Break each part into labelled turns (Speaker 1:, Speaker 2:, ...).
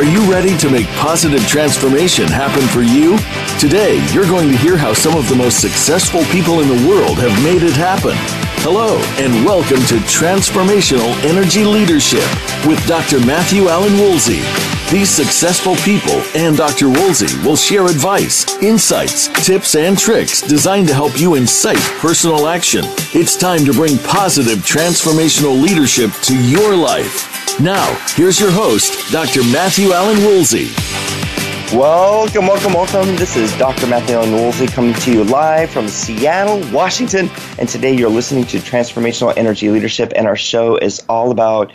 Speaker 1: Are you ready to make positive transformation happen for you? Today, you're going to hear how some of the most successful people in the world have made it happen. Hello, and welcome to Transformational Energy Leadership with Dr. Matthew Allen Woolsey. These successful people and Dr. Woolsey will share advice, insights, tips, and tricks designed to help you incite personal action. It's time to bring positive transformational leadership to your life. Now, here's your host, Dr. Matthew Allen Woolsey.
Speaker 2: Welcome, welcome, welcome. This is Dr. Matthew Allen Woolsey coming to you live from Seattle, Washington. And today you're listening to Transformational Energy Leadership, and our show is all about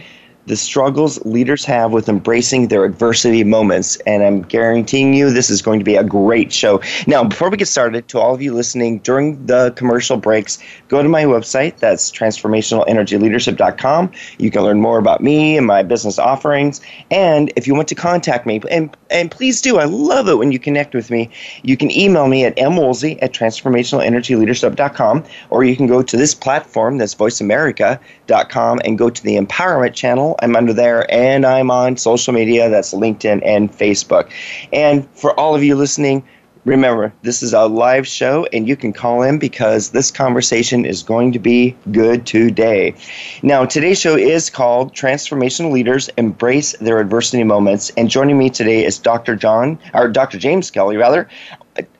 Speaker 2: the struggles leaders have with embracing their adversity moments. And I'm guaranteeing you this is going to be a great show. Now, before we get started, to all of you listening during the commercial breaks, go to my website. That's transformationalenergyleadership.com. You can learn more about me and my business offerings. And if you want to contact me, and, and please do, I love it when you connect with me. You can email me at mwoolsey at transformationalenergyleadership.com, or you can go to this platform, that's voiceamerica.com, and go to the empowerment channel I'm under there, and I'm on social media. That's LinkedIn and Facebook. And for all of you listening, remember this is a live show, and you can call in because this conversation is going to be good today. Now, today's show is called Transformational Leaders Embrace Their Adversity Moments, and joining me today is Dr. John or Dr. James Kelly, rather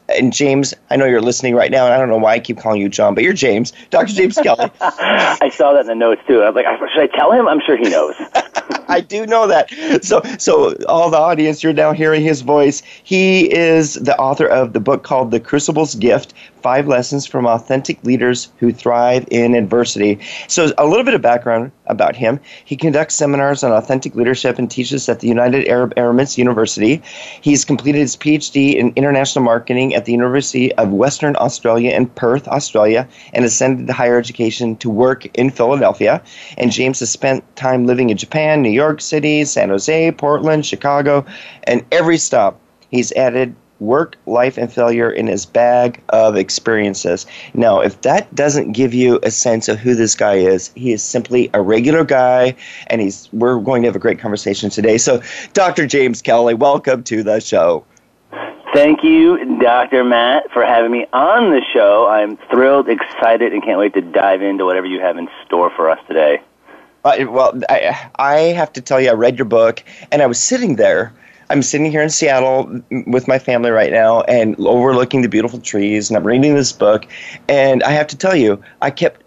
Speaker 2: and James, I know you're listening right now, and I don't know why I keep calling you John, but you're James, Dr. James Kelly.
Speaker 3: I saw that in the notes too. I was like, should I tell him? I'm sure he knows.
Speaker 2: I do know that. So, so all the audience, you're now hearing his voice. He is the author of the book called The Crucible's Gift: Five Lessons from Authentic Leaders Who Thrive in Adversity. So, a little bit of background about him. He conducts seminars on authentic leadership and teaches at the United Arab Emirates University. He's completed his PhD in international marketing at the University of Western Australia in Perth, Australia, and ascended to higher education to work in Philadelphia. And James has spent time living in Japan, New York City, San Jose, Portland, Chicago, and every stop he's added work, life, and failure in his bag of experiences. Now, if that doesn't give you a sense of who this guy is, he is simply a regular guy, and he's we're going to have a great conversation today. So, Dr. James Kelly, welcome to the show.
Speaker 3: Thank you, Dr. Matt, for having me on the show. I'm thrilled, excited, and can't wait to dive into whatever you have in store for us today.
Speaker 2: Uh, well, I, I have to tell you, I read your book, and I was sitting there. I'm sitting here in Seattle with my family right now and overlooking the beautiful trees, and I'm reading this book. And I have to tell you, I kept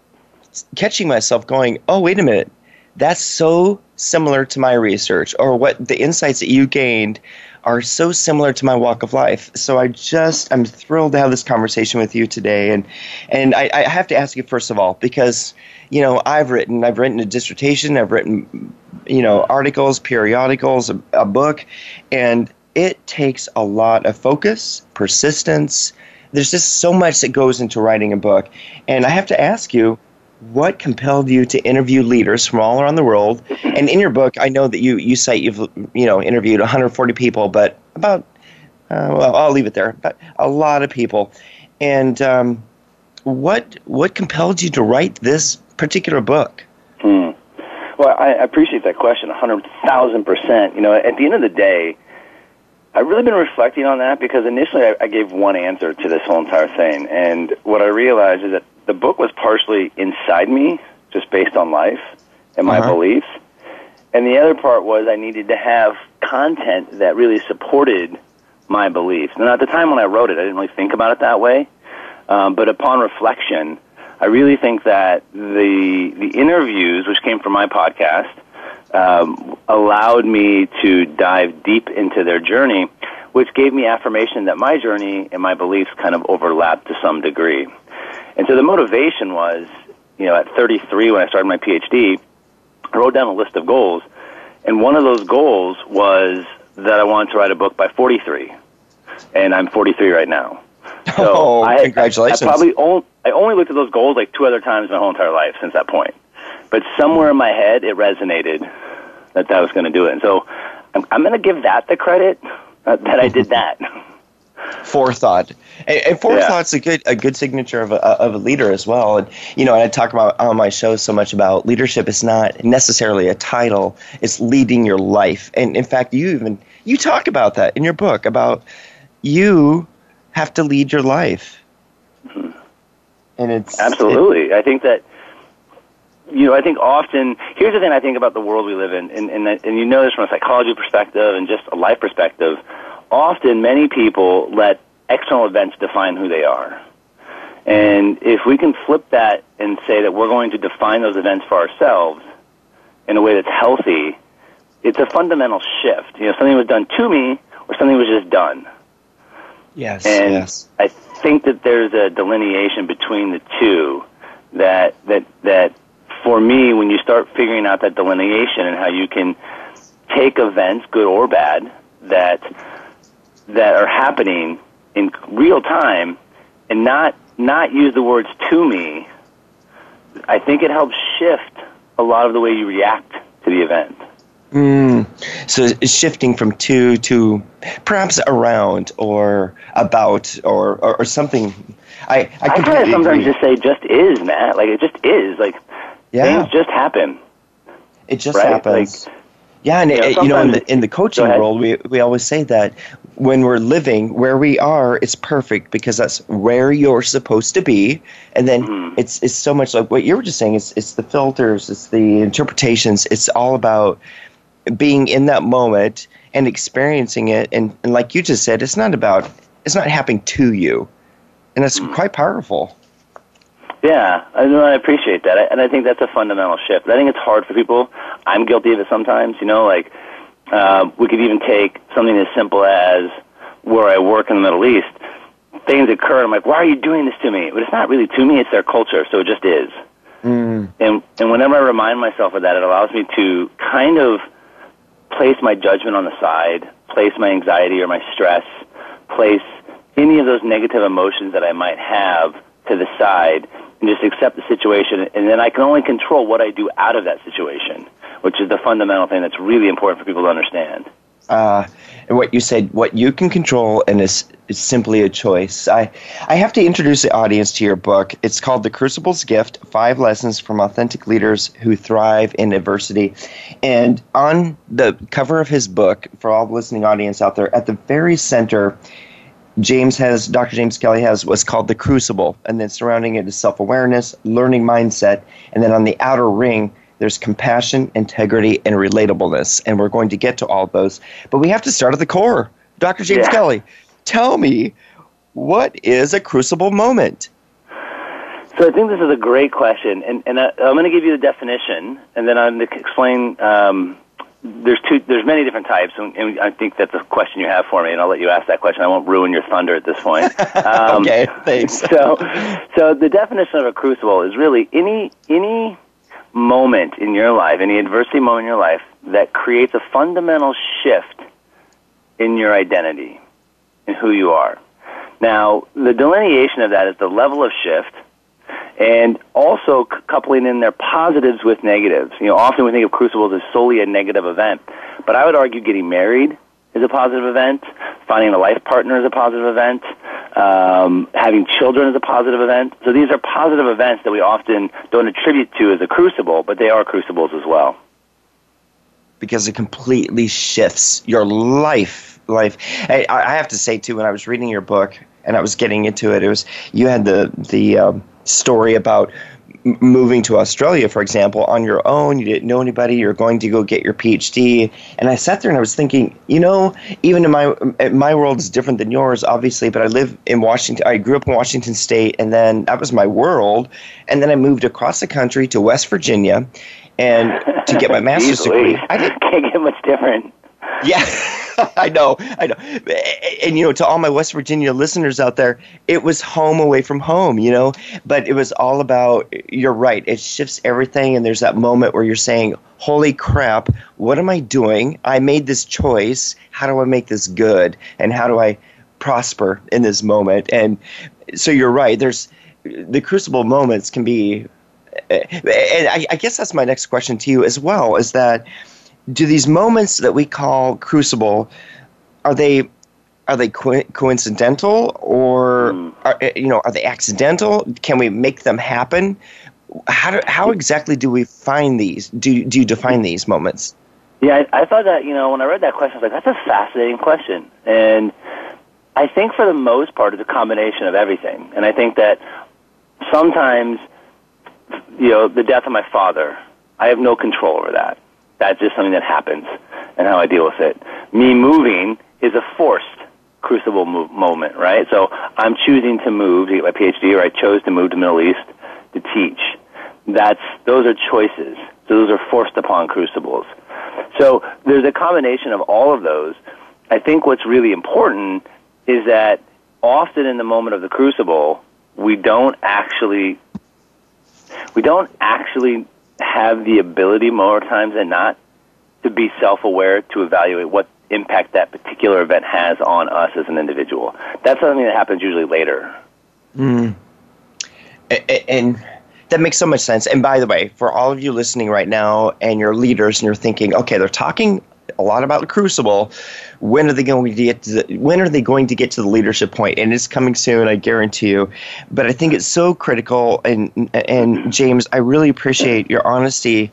Speaker 2: catching myself going, oh, wait a minute. That's so similar to my research, or what the insights that you gained are so similar to my walk of life. So I just I'm thrilled to have this conversation with you today, and and I, I have to ask you first of all because you know I've written I've written a dissertation, I've written you know articles, periodicals, a, a book, and it takes a lot of focus, persistence. There's just so much that goes into writing a book, and I have to ask you what compelled you to interview leaders from all around the world? And in your book, I know that you you cite you've you know interviewed 140 people, but about uh, well, I'll leave it there. But a lot of people. And um, what what compelled you to write this particular book?
Speaker 3: Hmm. Well, I appreciate that question, 100,000 percent. You know, at the end of the day. I've really been reflecting on that because initially I, I gave one answer to this whole entire thing, and what I realized is that the book was partially inside me, just based on life and my uh-huh. beliefs. And the other part was I needed to have content that really supported my beliefs. And at the time when I wrote it, I didn't really think about it that way. Um, but upon reflection, I really think that the the interviews, which came from my podcast, um, allowed me to dive deep into their journey, which gave me affirmation that my journey and my beliefs kind of overlapped to some degree. And so the motivation was, you know, at 33 when I started my PhD, I wrote down a list of goals, and one of those goals was that I wanted to write a book by 43, and I'm 43 right now.
Speaker 2: So oh, I, congratulations!
Speaker 3: I, I probably only, I only looked at those goals like two other times in my whole entire life since that point. But somewhere in my head, it resonated that that was going to do it. And so I'm, I'm going to give that the credit uh, that I did that.
Speaker 2: forethought. And, and forethought's yeah. a good a good signature of a, of a leader as well. And you know, and I talk about on my show so much about leadership is not necessarily a title; it's leading your life. And in fact, you even you talk about that in your book about you have to lead your life.
Speaker 3: Mm-hmm. And it's absolutely. It, I think that you know, I think often here's the thing I think about the world we live in, and and, and you know this from a psychology perspective and just a life perspective. Often, many people let external events define who they are. And if we can flip that and say that we're going to define those events for ourselves in a way that's healthy, it's a fundamental shift. You know, something was done to me or something was just done.
Speaker 2: Yes.
Speaker 3: And
Speaker 2: yes.
Speaker 3: I think that there's a delineation between the two that that that for me, when you start figuring out that delineation and how you can take events, good or bad, that that are happening in real time and not not use the words to me, I think it helps shift a lot of the way you react to the event.
Speaker 2: Mm. So it's shifting from to to perhaps around or about or or, or something. I I,
Speaker 3: I kind of sometimes agree. just say just is, Matt. Like it just is. Like yeah. things just happen.
Speaker 2: It just right? happens. Like, yeah, and you know, it, you know in the in the coaching world, we we always say that when we're living where we are, it's perfect because that's where you're supposed to be. And then mm-hmm. it's it's so much like what you were just saying. It's it's the filters, it's the interpretations. It's all about being in that moment and experiencing it. And, and like you just said, it's not about it's not happening to you, and it's mm-hmm. quite powerful.
Speaker 3: Yeah, I know. I appreciate that, and I think that's a fundamental shift. I think it's hard for people. I'm guilty of it sometimes. You know, like uh, we could even take something as simple as where I work in the Middle East. Things occur, and I'm like, "Why are you doing this to me?" But it's not really to me; it's their culture, so it just is. Mm. And and whenever I remind myself of that, it allows me to kind of place my judgment on the side, place my anxiety or my stress, place any of those negative emotions that I might have to the side and just accept the situation. And then I can only control what I do out of that situation, which is the fundamental thing that's really important for people to understand.
Speaker 2: Uh, and what you said, what you can control, and is, is simply a choice. I, I have to introduce the audience to your book. It's called The Crucible's Gift Five Lessons from Authentic Leaders Who Thrive in Adversity. And on the cover of his book, for all the listening audience out there, at the very center, James has, Dr. James Kelly has what's called the crucible, and then surrounding it is self awareness, learning mindset, and then on the outer ring, there's compassion, integrity, and relatableness. And we're going to get to all those. But we have to start at the core. Dr. James yeah. Kelly, tell me, what is a crucible moment?
Speaker 3: So I think this is a great question, and, and I, am going to give you the definition, and then I'm going to explain um, there's two. There's many different types, and, and, I think that's a question you have for me, and I'll let you ask that question. I won't ruin your thunder at this point.
Speaker 2: Um, okay, thanks.
Speaker 3: So, so the definition of a crucible is really any any moment in your life, any adversity moment in your life that creates a fundamental shift in your identity, in who you are. Now, the delineation of that is the level of shift and also c- coupling in their positives with negatives. You know, often we think of crucibles as solely a negative event, but I would argue getting married is a positive event, finding a life partner is a positive event, um, having children is a positive event. So these are positive events that we often don't attribute to as a crucible, but they are crucibles as well.
Speaker 2: Because it completely shifts your life. Life. I, I have to say too, when I was reading your book and I was getting into it, it was you had the the um, story about moving to Australia, for example, on your own. You didn't know anybody. You're going to go get your PhD. And I sat there and I was thinking, you know, even in my my world is different than yours, obviously. But I live in Washington. I grew up in Washington State, and then that was my world. And then I moved across the country to West Virginia, and to get my master's degree.
Speaker 3: I didn't, can't get much different.
Speaker 2: Yeah, I know, I know. And, you know, to all my West Virginia listeners out there, it was home away from home, you know, but it was all about, you're right, it shifts everything. And there's that moment where you're saying, holy crap, what am I doing? I made this choice. How do I make this good? And how do I prosper in this moment? And so you're right, there's the crucible moments can be, and I, I guess that's my next question to you as well, is that, do these moments that we call crucible are they are they co- coincidental or mm. are, eh, you know are they accidental? Can we make them happen? How do, how exactly do we find these? Do do you define these moments?
Speaker 3: Yeah, I, I thought that you know when I read that question, I was like, that's a fascinating question, and I think for the most part it's a combination of everything, and I think that sometimes you know the death of my father, I have no control over that. That's just something that happens, and how I deal with it. Me moving is a forced crucible move, moment, right? So I'm choosing to move to get my PhD, or I chose to move to the Middle East to teach. That's those are choices. So those are forced upon crucibles. So there's a combination of all of those. I think what's really important is that often in the moment of the crucible, we don't actually we don't actually have the ability more times than not to be self-aware to evaluate what impact that particular event has on us as an individual. That's something that happens usually later.
Speaker 2: Mm. And that makes so much sense. And by the way, for all of you listening right now and your leaders and you're thinking, okay, they're talking a lot about the crucible. When are they going to get to the, when are they going to get to the leadership point? And it's coming soon, I guarantee you. But I think it's so critical and and James, I really appreciate your honesty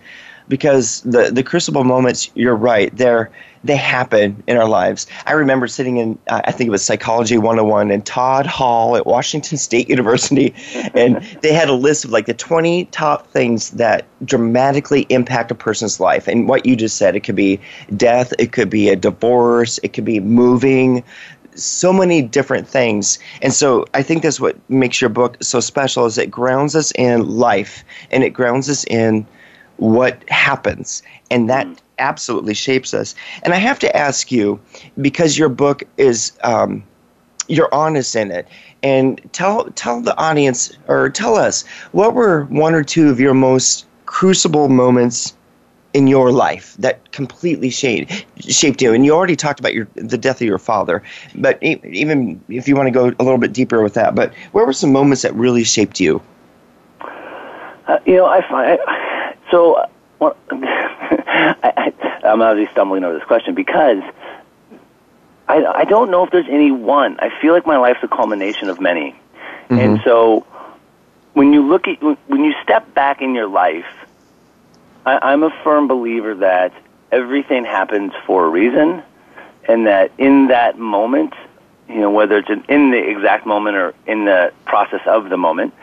Speaker 2: because the the crucible moments, you're right, they're they happen in our lives. I remember sitting in, uh, I think it was Psychology 101 and Todd Hall at Washington State University, and they had a list of like the 20 top things that dramatically impact a person's life. And what you just said, it could be death, it could be a divorce, it could be moving, so many different things. And so I think that's what makes your book so special is it grounds us in life and it grounds us in what happens. And that absolutely shapes us. And I have to ask you, because your book is, um, you're honest in it, and tell tell the audience or tell us what were one or two of your most crucible moments in your life that completely shaped shaped you. And you already talked about your the death of your father, but even if you want to go a little bit deeper with that, but where were some moments that really shaped you?
Speaker 3: Uh, you know, I find so. Well, I, I, I'm obviously stumbling over this question because I, I don't know if there's any one. I feel like my life's a culmination of many. Mm-hmm. And so when you look at, when you step back in your life, I, I'm a firm believer that everything happens for a reason and that in that moment, you know, whether it's in the exact moment or in the process of the moment,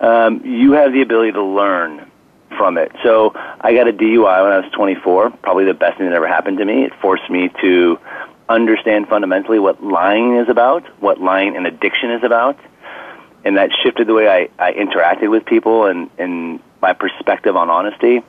Speaker 3: um, you have the ability to learn from it. So I got a DUI when I was 24, probably the best thing that ever happened to me. It forced me to understand fundamentally what lying is about, what lying and addiction is about, and that shifted the way I, I interacted with people and, and my perspective on honesty.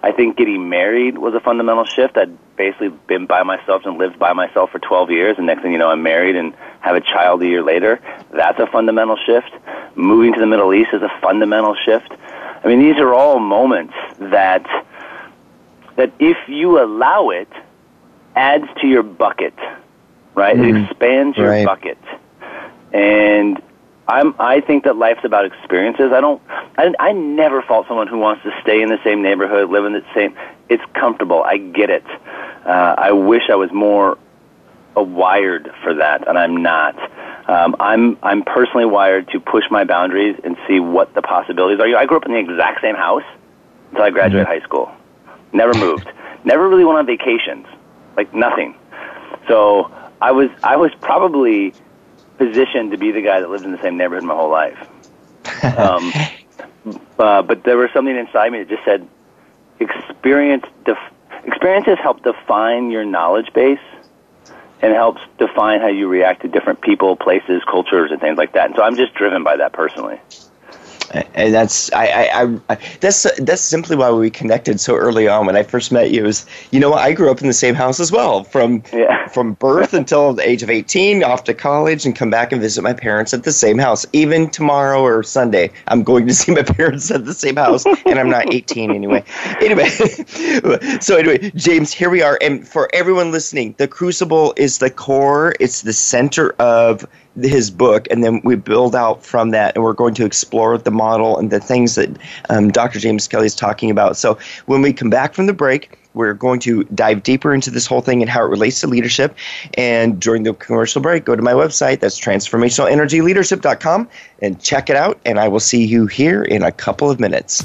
Speaker 3: I think getting married was a fundamental shift. I'd basically been by myself and lived by myself for 12 years, and next thing you know, I'm married and have a child a year later. That's a fundamental shift. Moving to the Middle East is a fundamental shift. I mean, these are all moments that that if you allow it, adds to your bucket, right? Mm, it mm-hmm. expands your right. bucket, and I'm I think that life's about experiences. I don't. I, I never fault someone who wants to stay in the same neighborhood, live in the same. It's comfortable. I get it. Uh, I wish I was more wired for that, and I'm not. Um, I'm I'm personally wired to push my boundaries and see what the possibilities are. I grew up in the exact same house until I graduated mm-hmm. high school. Never moved. Never really went on vacations. Like nothing. So I was I was probably positioned to be the guy that lived in the same neighborhood my whole life. Um, uh, but there was something inside me that just said, experience def- experiences help define your knowledge base and helps define how you react to different people, places, cultures, and things like that. And so I'm just driven by that personally
Speaker 2: and that's I, I, I, that's that's simply why we connected so early on when I first met you. Is you know I grew up in the same house as well from yeah. from birth until the age of eighteen, off to college, and come back and visit my parents at the same house. Even tomorrow or Sunday, I'm going to see my parents at the same house, and I'm not eighteen anyway. Anyway, so anyway, James, here we are, and for everyone listening, the Crucible is the core. It's the center of his book, and then we build out from that, and we're going to explore the model and the things that um, Dr. James Kelly is talking about. So when we come back from the break, we're going to dive deeper into this whole thing and how it relates to leadership. And during the commercial break, go to my website. That's transformationalenergyleadership.com and check it out. And I will see you here in a couple of minutes.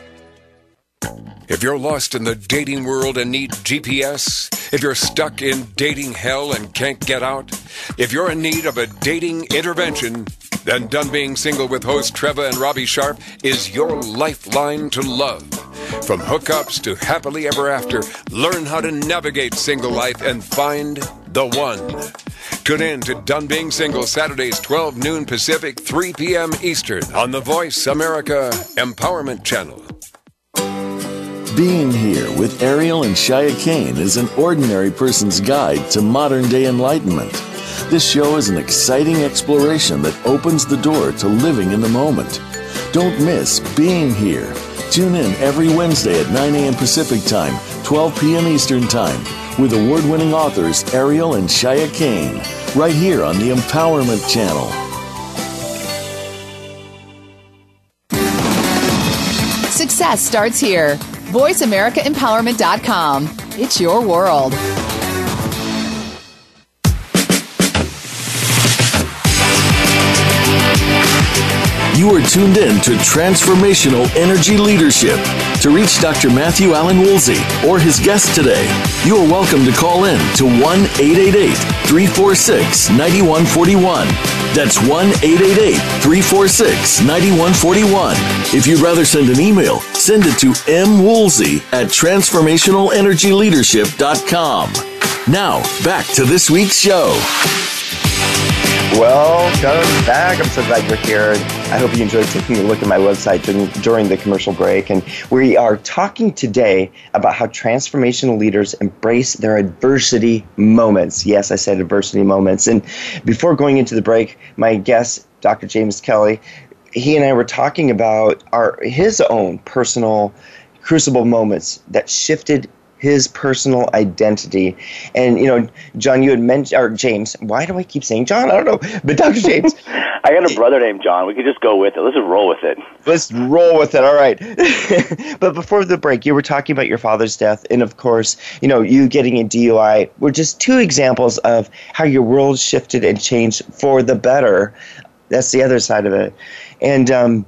Speaker 4: If you're lost in the dating world and need GPS, if you're stuck in dating hell and can't get out, if you're in need of a dating intervention, then Done Being Single with host Treva and Robbie Sharp is your lifeline to love. From hookups to happily ever after, learn how to navigate single life and find the one. Tune in to Done Being Single Saturdays 12 noon Pacific, 3 p.m. Eastern on the Voice America Empowerment Channel.
Speaker 1: Being Here with Ariel and Shya Kane is an ordinary person's guide to modern day enlightenment. This show is an exciting exploration that opens the door to living in the moment. Don't miss Being Here. Tune in every Wednesday at 9 a.m. Pacific Time, 12 p.m. Eastern Time, with award winning authors Ariel and Shya Kane, right here on the Empowerment Channel.
Speaker 5: Success starts here. VoiceAmericaEmpowerment.com. It's your world.
Speaker 1: You are tuned in to Transformational Energy Leadership. To reach Dr. Matthew Allen Woolsey or his guest today, you are welcome to call in to 1 888 346 9141. That's 1 888 346 9141. If you'd rather send an email, send it to mwoolsey at transformationalenergyleadership.com. Now, back to this week's show.
Speaker 2: Welcome back. I'm so glad you're here. I hope you enjoyed taking a look at my website during, during the commercial break. And we are talking today about how transformational leaders embrace their adversity moments. Yes, I said adversity moments. And before going into the break, my guest, Dr. James Kelly, he and I were talking about our his own personal crucible moments that shifted his personal identity. And you know, John, you had mentioned, or James. Why do I keep saying John? I don't know, but Dr. James.
Speaker 3: I got a brother named John. We could just go with it. Let's just roll with it.
Speaker 2: Let's roll with it. All right. but before the break, you were talking about your father's death, and of course, you know, you getting a DUI were just two examples of how your world shifted and changed for the better. That's the other side of it, and. um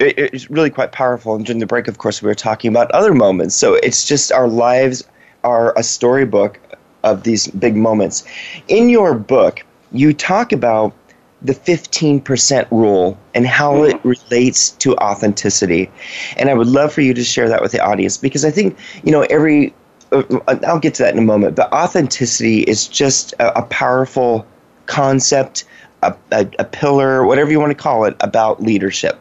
Speaker 2: it, it's really quite powerful. And during the break, of course, we were talking about other moments. So it's just our lives are a storybook of these big moments. In your book, you talk about the 15% rule and how it relates to authenticity. And I would love for you to share that with the audience because I think, you know, every, uh, I'll get to that in a moment, but authenticity is just a, a powerful concept, a, a, a pillar, whatever you want to call it, about leadership.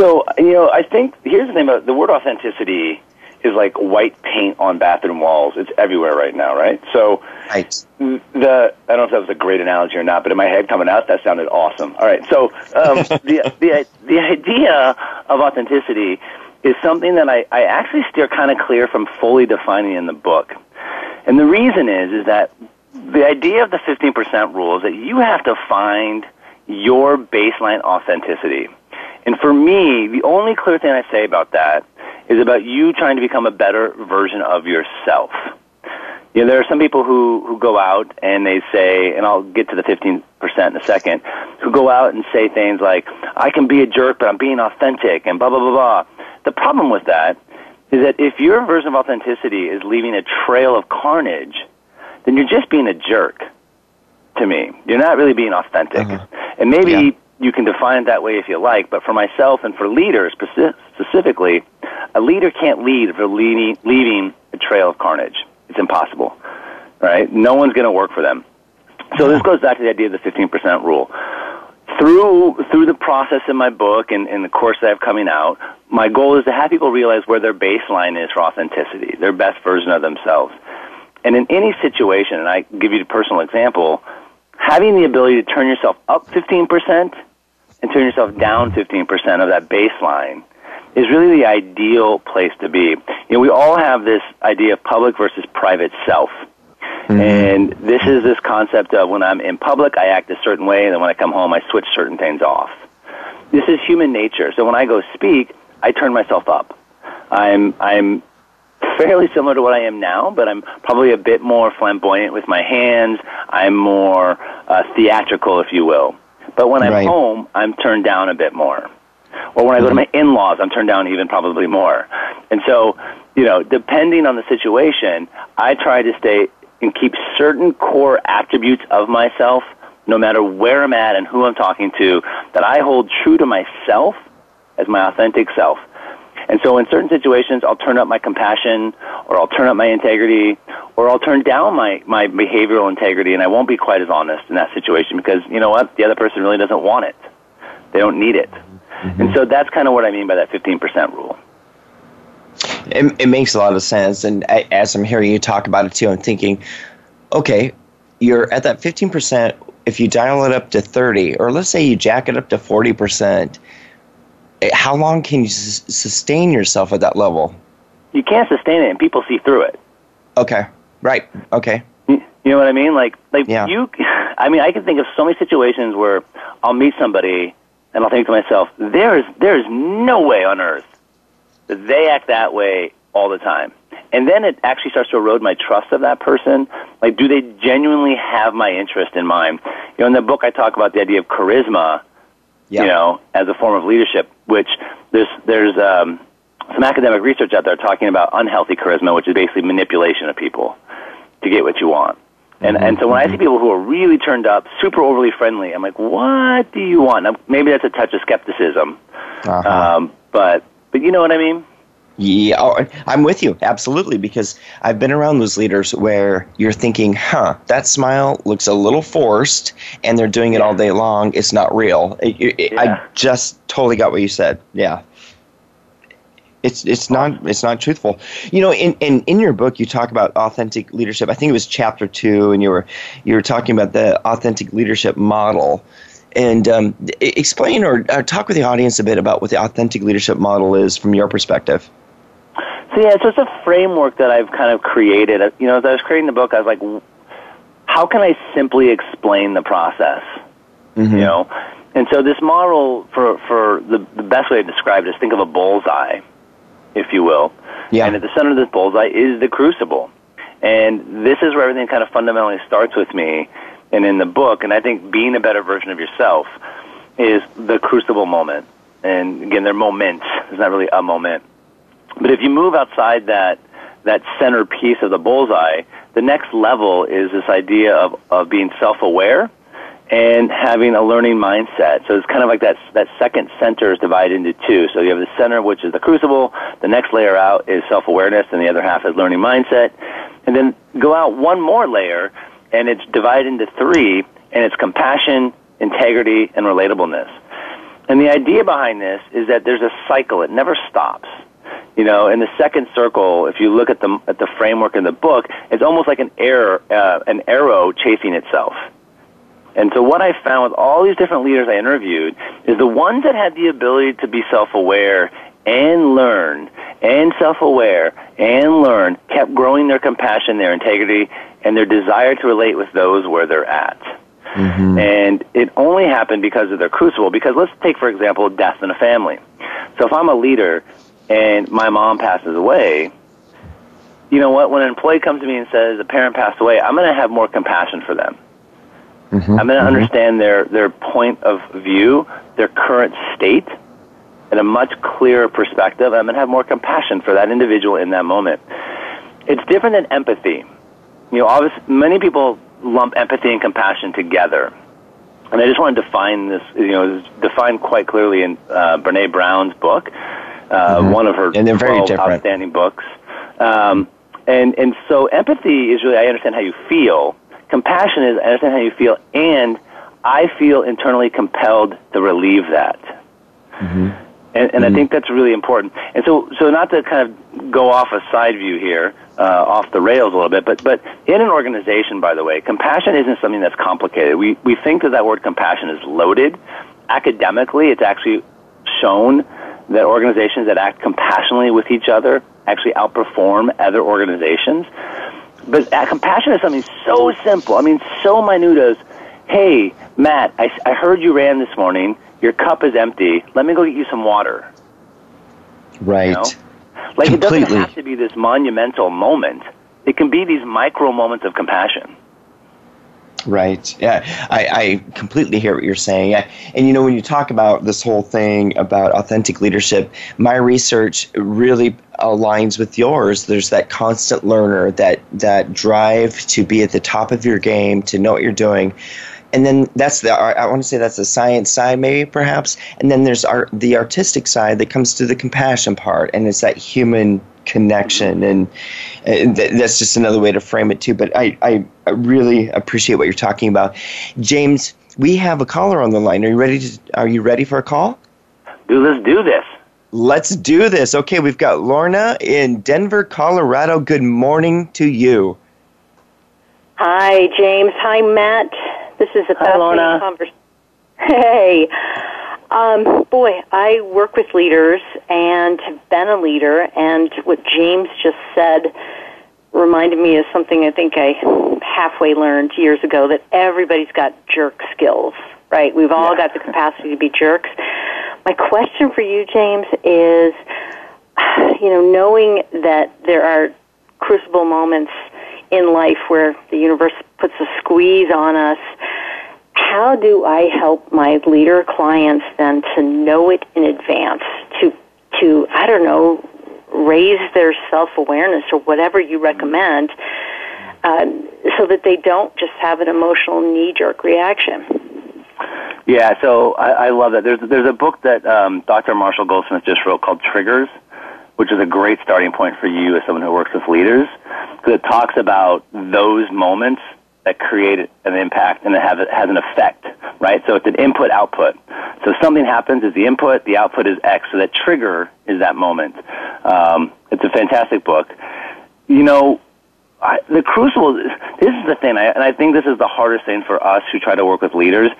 Speaker 3: So, you know, I think here's the thing about the word authenticity is like white paint on bathroom walls. It's everywhere right now, right? So,
Speaker 2: right.
Speaker 3: the I don't know if that was a great analogy or not, but in my head coming out, that sounded awesome. All right, so um, the the the idea of authenticity is something that I, I actually steer kind of clear from fully defining in the book, and the reason is is that the idea of the fifteen percent rule is that you have to find your baseline authenticity. And for me, the only clear thing I say about that is about you trying to become a better version of yourself. You know, there are some people who, who go out and they say, and I'll get to the 15% in a second, who go out and say things like, I can be a jerk, but I'm being authentic, and blah, blah, blah, blah. The problem with that is that if your version of authenticity is leaving a trail of carnage, then you're just being a jerk to me. You're not really being authentic. Uh-huh. And maybe yeah you can define it that way if you like, but for myself and for leaders specifically, a leader can't lead if they're leaving a trail of carnage. It's impossible, right? No one's going to work for them. So this goes back to the idea of the 15% rule. Through, through the process in my book and, and the course that I have coming out, my goal is to have people realize where their baseline is for authenticity, their best version of themselves. And in any situation, and I give you a personal example, having the ability to turn yourself up 15% and turn yourself down 15% of that baseline is really the ideal place to be. You know, we all have this idea of public versus private self. Mm-hmm. And this is this concept of when I'm in public, I act a certain way, and then when I come home, I switch certain things off. This is human nature. So when I go speak, I turn myself up. I'm I'm fairly similar to what I am now, but I'm probably a bit more flamboyant with my hands. I'm more uh, theatrical, if you will. But when I'm right. home, I'm turned down a bit more. Or when I go to mm-hmm. my in-laws, I'm turned down even probably more. And so, you know, depending on the situation, I try to stay and keep certain core attributes of myself, no matter where I'm at and who I'm talking to, that I hold true to myself as my authentic self. And so in certain situations, I'll turn up my compassion, or I'll turn up my integrity, or I'll turn down my, my behavioral integrity, and I won't be quite as honest in that situation because, you know what, the other person really doesn't want it. They don't need it. Mm-hmm. And so that's kind of what I mean by that 15% rule.
Speaker 2: It, it makes a lot of sense. And I, as I'm hearing you talk about it too, I'm thinking, okay, you're at that 15%. If you dial it up to 30, or let's say you jack it up to 40%, eh, how long can you s- sustain yourself at that level?
Speaker 3: You can't sustain it, and people see through it.
Speaker 2: Okay. Right. Okay.
Speaker 3: You know what I mean? Like, like yeah. you. I mean, I can think of so many situations where I'll meet somebody and I'll think to myself, there is there is no way on earth that they act that way all the time. And then it actually starts to erode my trust of that person. Like, do they genuinely have my interest in mind? You know, in the book, I talk about the idea of charisma, you know, as a form of leadership, which there's, there's um, some academic research out there talking about unhealthy charisma, which is basically manipulation of people to get what you want. And mm-hmm. and so when I see people who are really turned up, super overly friendly, I'm like, what do you want? Now, maybe that's a touch of skepticism, uh-huh. um, but but you know what I mean.
Speaker 2: Yeah, oh, I'm with you absolutely because I've been around those leaders where you're thinking, "Huh, that smile looks a little forced," and they're doing it yeah. all day long. It's not real. It, it, yeah. I just totally got what you said. Yeah, it's it's not it's not truthful. You know, in, in in your book you talk about authentic leadership. I think it was chapter two, and you were you were talking about the authentic leadership model. And um, explain or, or talk with the audience a bit about what the authentic leadership model is from your perspective.
Speaker 3: So yeah, it's just a framework that I've kind of created. You know, as I was creating the book, I was like, how can I simply explain the process? Mm-hmm. You know, and so this model, for for the the best way to describe it is think of a bullseye if you will. Yeah. And at the center of this bullseye is the crucible. And this is where everything kind of fundamentally starts with me and in the book. And I think being a better version of yourself is the crucible moment. And again, they're moments. It's not really a moment. But if you move outside that, that center piece of the bullseye, the next level is this idea of, of being self-aware and having a learning mindset. So it's kind of like that, that second center is divided into two. So you have the center, which is the crucible. The next layer out is self-awareness, and the other half is learning mindset. And then go out one more layer, and it's divided into three, and it's compassion, integrity, and relatableness. And the idea behind this is that there's a cycle. It never stops. You know, in the second circle, if you look at the at the framework in the book, it's almost like an arrow, uh, an arrow chasing itself. And so what I found with all these different leaders I interviewed is the ones that had the ability to be self-aware and learn and self-aware and learn kept growing their compassion, their integrity, and their desire to relate with those where they're at. Mm-hmm. And it only happened because of their crucible. Because let's take, for example, death in a family. So if I'm a leader and my mom passes away, you know what? When an employee comes to me and says a parent passed away, I'm going to have more compassion for them Mm-hmm. I'm going to mm-hmm. understand their, their point of view, their current state, in a much clearer perspective. I'm going to have more compassion for that individual in that moment. It's different than empathy. You know, obviously, many people lump empathy and compassion together. And I just want to define this, you know, defined quite clearly in uh, Brene Brown's book, uh, mm-hmm. one of her
Speaker 2: and they're very different.
Speaker 3: outstanding books. Um, and, and so empathy is really, I understand how you feel, Compassion is I understand how you feel, and I feel internally compelled to relieve that. Mm-hmm. And, and mm-hmm. I think that's really important. And so, so not to kind of go off a side view here, uh, off the rails a little bit, but, but in an organization, by the way, compassion isn't something that's complicated. We, we think that that word compassion is loaded. Academically, it's actually shown that organizations that act compassionately with each other actually outperform other organizations. But uh, compassion is something so simple. I mean, so minute as, hey, Matt, I, I heard you ran this morning. Your cup is empty. Let me go get you some water.
Speaker 2: Right. You know?
Speaker 3: Like Completely. it doesn't have to be this monumental moment. It can be these micro moments of compassion.
Speaker 2: Right. Yeah, I, I completely hear what you're saying. And you know, when you talk about this whole thing about authentic leadership, my research really aligns with yours. There's that constant learner, that that drive to be at the top of your game, to know what you're doing. And then that's the I want to say that's the science side, maybe perhaps. And then there's our, the artistic side that comes to the compassion part, and it's that human connection. And, and th- that's just another way to frame it too but I, I, I really appreciate what you're talking about. James we have a caller on the line. Are you ready to are you ready for a call?
Speaker 3: Do let's do this.
Speaker 2: Let's do this. Okay we've got lorna in denver colorado. Good morning to you.
Speaker 6: Hi james. Hi matt this is a
Speaker 3: fascinating
Speaker 6: conversation hey um, boy, I work with leaders and have been a leader, and what James just said reminded me of something I think I halfway learned years ago that everybody's got jerk skills, right? We've all yeah. got the capacity to be jerks. My question for you, James, is you know, knowing that there are crucible moments in life where the universe puts a squeeze on us how do I help my leader clients then to know it in advance, to, to I don't know, raise their self awareness or whatever you recommend, uh, so that they don't just have an emotional knee jerk reaction?
Speaker 3: Yeah, so I, I love that. There's there's a book that um, Dr. Marshall Goldsmith just wrote called Triggers, which is a great starting point for you as someone who works with leaders, because it talks about those moments that create an impact and that has, has an effect, right? So it's an input output. So something happens is the input, the output is X. So that trigger is that moment. Um, it's a fantastic book. You know, I, the crucible. This is the thing, I, and I think this is the hardest thing for us who try to work with leaders.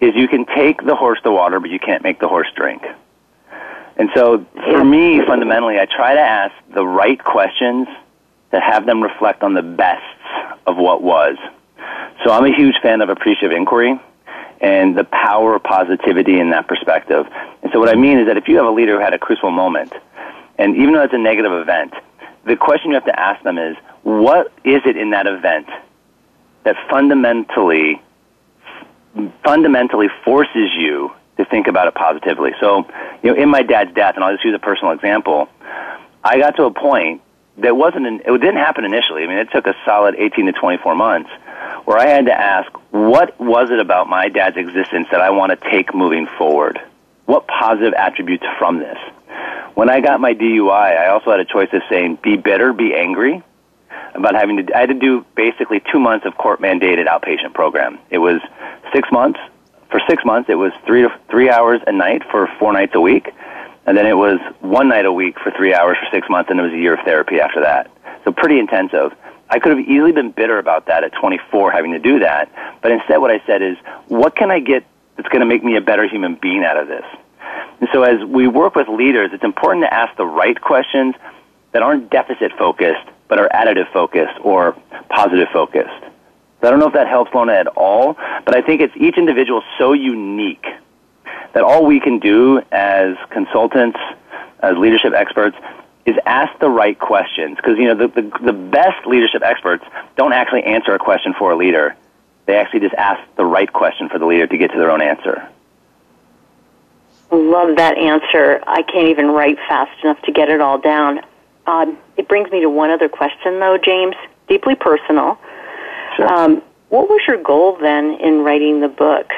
Speaker 3: Is you can take the horse to water, but you can't make the horse drink. And so, for me, fundamentally, I try to ask the right questions to have them reflect on the bests of what was. So I'm a huge fan of appreciative inquiry and the power of positivity in that perspective. And so what I mean is that if you have a leader who had a crucial moment, and even though it's a negative event, the question you have to ask them is, what is it in that event that fundamentally, fundamentally forces you to think about it positively? So, you know, in my dad's death, and I'll just use a personal example, I got to a point that wasn't, an, it didn't happen initially. I mean, it took a solid 18 to 24 months where I had to ask, what was it about my dad's existence that I want to take moving forward? What positive attributes from this? When I got my DUI, I also had a choice of saying, be bitter, be angry, about having to, I had to do basically two months of court mandated outpatient program. It was six months. For six months, it was three three hours a night for four nights a week. And then it was one night a week for three hours for six months, and it was a year of therapy after that. So pretty intensive. I could have easily been bitter about that at 24 having to do that, but instead what I said is, what can I get that's going to make me a better human being out of this? And so as we work with leaders, it's important to ask the right questions that aren't deficit focused, but are additive focused or positive focused. So I don't know if that helps Lorna at all, but I think it's each individual so unique that all we can do as consultants, as leadership experts, is ask the right questions because you know the, the the best leadership experts don't actually answer a question for a leader. They actually just ask the right question for the leader to get to their own answer.
Speaker 6: Love that answer. I can't even write fast enough to get it all down. Um, it brings me to one other question, though, James, deeply personal.
Speaker 3: Sure.
Speaker 6: Um, what was your goal then in writing the book?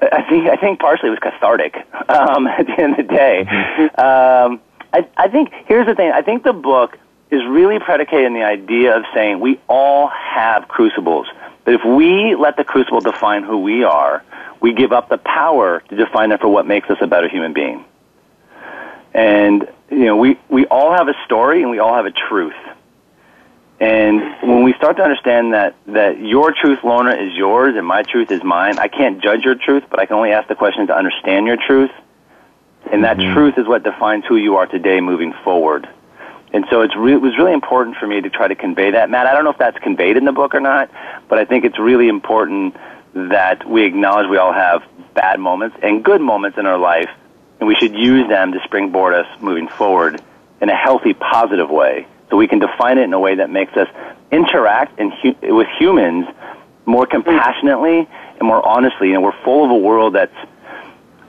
Speaker 3: I think I think partially it was cathartic. Um, at the end of the day, mm-hmm. um, I, I think here's the thing. I think the book is really predicated on the idea of saying we all have crucibles. But if we let the crucible define who we are, we give up the power to define it for what makes us a better human being. And, you know, we, we all have a story and we all have a truth. And when we start to understand that, that your truth, Lorna, is yours and my truth is mine, I can't judge your truth, but I can only ask the question to understand your truth. And that mm-hmm. truth is what defines who you are today moving forward. And so it's re- it was really important for me to try to convey that. Matt, I don't know if that's conveyed in the book or not, but I think it's really important that we acknowledge we all have bad moments and good moments in our life, and we should use them to springboard us moving forward in a healthy, positive way so we can define it in a way that makes us interact in hu- with humans more compassionately and more honestly. You know, we're full of a world that's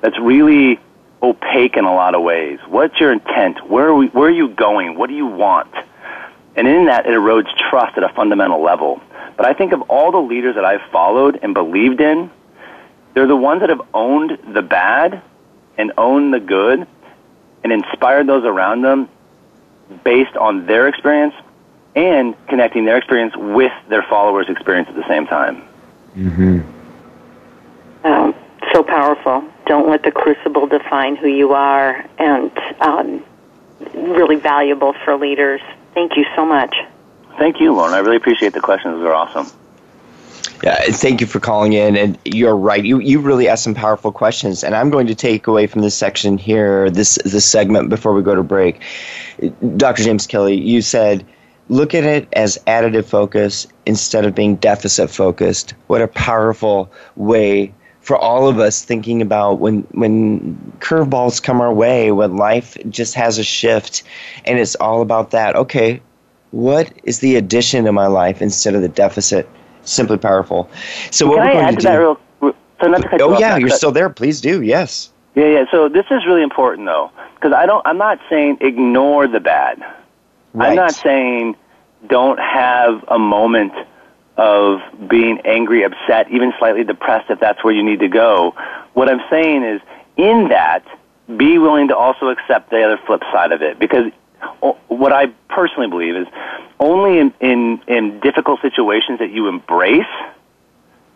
Speaker 3: that's really opaque in a lot of ways. What's your intent? Where are we, where are you going? What do you want? And in that, it erodes trust at a fundamental level. But I think of all the leaders that I've followed and believed in, they're the ones that have owned the bad and owned the good and inspired those around them based on their experience and connecting their experience with their followers' experience at the same time.
Speaker 2: Mm-hmm.
Speaker 6: Um, so powerful. Don't let the crucible define who you are, and um, really valuable for leaders. Thank you so much.
Speaker 3: Thank you, Lorna. I really appreciate the questions. They're awesome.
Speaker 2: Yeah, thank you for calling in. And you're right. You you really asked some powerful questions. And I'm going to take away from this section here, this this segment before we go to break. Dr. James Kelly, you said look at it as additive focus instead of being deficit focused. What a powerful way for all of us thinking about when when curveballs come our way, when life just has a shift and it's all about that. Okay, what is the addition to my life instead of the deficit? Simply powerful. So
Speaker 3: what
Speaker 2: Can
Speaker 3: we're
Speaker 2: I
Speaker 3: going
Speaker 2: add
Speaker 3: to, that real, so not
Speaker 2: to Oh yeah, you're still there. Please do. Yes.
Speaker 3: Yeah, yeah. So this is really important though, because I don't. I'm not saying ignore the bad.
Speaker 2: Right.
Speaker 3: I'm not saying don't have a moment of being angry, upset, even slightly depressed if that's where you need to go. What I'm saying is, in that, be willing to also accept the other flip side of it. Because what I personally believe is only in, in, in difficult situations that you embrace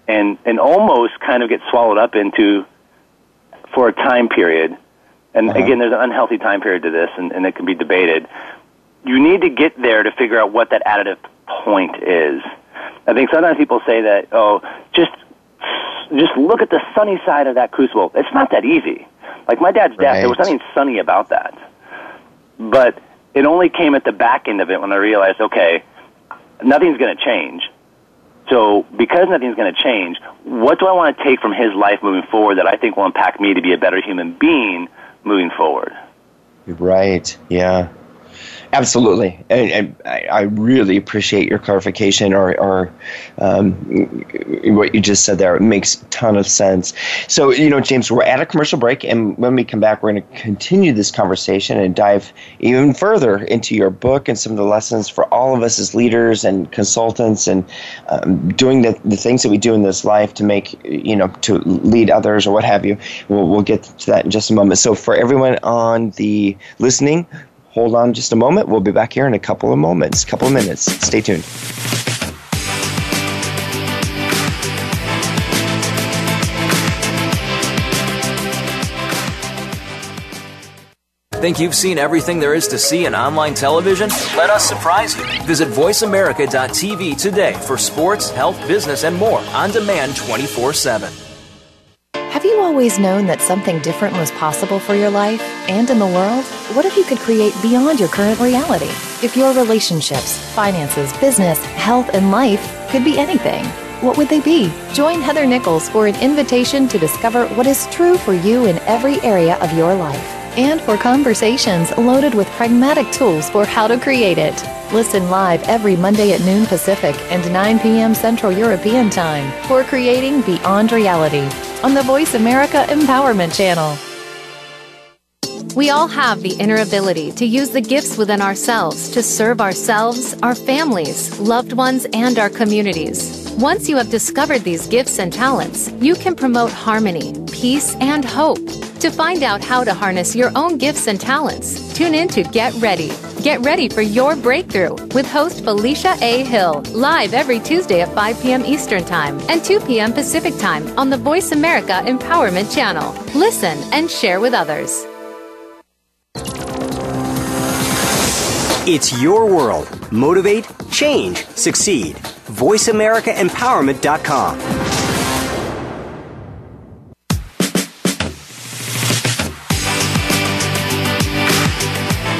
Speaker 3: and, and almost kind of get swallowed up into for a time period. And uh-huh. again, there's an unhealthy time period to this, and, and it can be debated. You need to get there to figure out what that additive point is. I think sometimes people say that, oh, just just look at the sunny side of that crucible. It's not that easy. Like my dad's death, right. there was nothing sunny about that. But it only came at the back end of it when I realized, okay, nothing's going to change. So because nothing's going to change, what do I want to take from his life moving forward that I think will impact me to be a better human being moving forward?
Speaker 2: Right. Yeah. Absolutely, and, and I really appreciate your clarification or, or um, what you just said there. It makes a ton of sense. So, you know, James, we're at a commercial break, and when we come back, we're going to continue this conversation and dive even further into your book and some of the lessons for all of us as leaders and consultants, and um, doing the, the things that we do in this life to make, you know, to lead others or what have you. We'll, we'll get to that in just a moment. So, for everyone on the listening, Hold on just a moment. We'll be back here in a couple of moments, couple of minutes. Stay tuned.
Speaker 7: Think you've seen everything there is to see in online television? Let us surprise you. Visit VoiceAmerica.tv today for sports, health, business, and more on demand 24 7.
Speaker 5: Have you always known that something different was possible for your life and in the world? What if you could create beyond your current reality? If your relationships, finances, business, health, and life could be anything, what would they be? Join Heather Nichols for an invitation to discover what is true for you in every area of your life and for conversations loaded with pragmatic tools for how to create it. Listen live every Monday at noon Pacific and 9 p.m. Central European Time for Creating Beyond Reality on the Voice America Empowerment Channel.
Speaker 8: We all have the inner ability to use the gifts within ourselves to serve ourselves, our families, loved ones, and our communities. Once you have discovered these gifts and talents, you can promote harmony, peace, and hope. To find out how to harness your own gifts and talents, tune in to Get Ready Get ready for your breakthrough with host Felicia A. Hill, live every Tuesday at 5 p.m. Eastern Time and 2 p.m. Pacific Time on the Voice America Empowerment Channel. Listen and share with others.
Speaker 9: It's your world. Motivate, change, succeed. VoiceAmericaEmpowerment.com.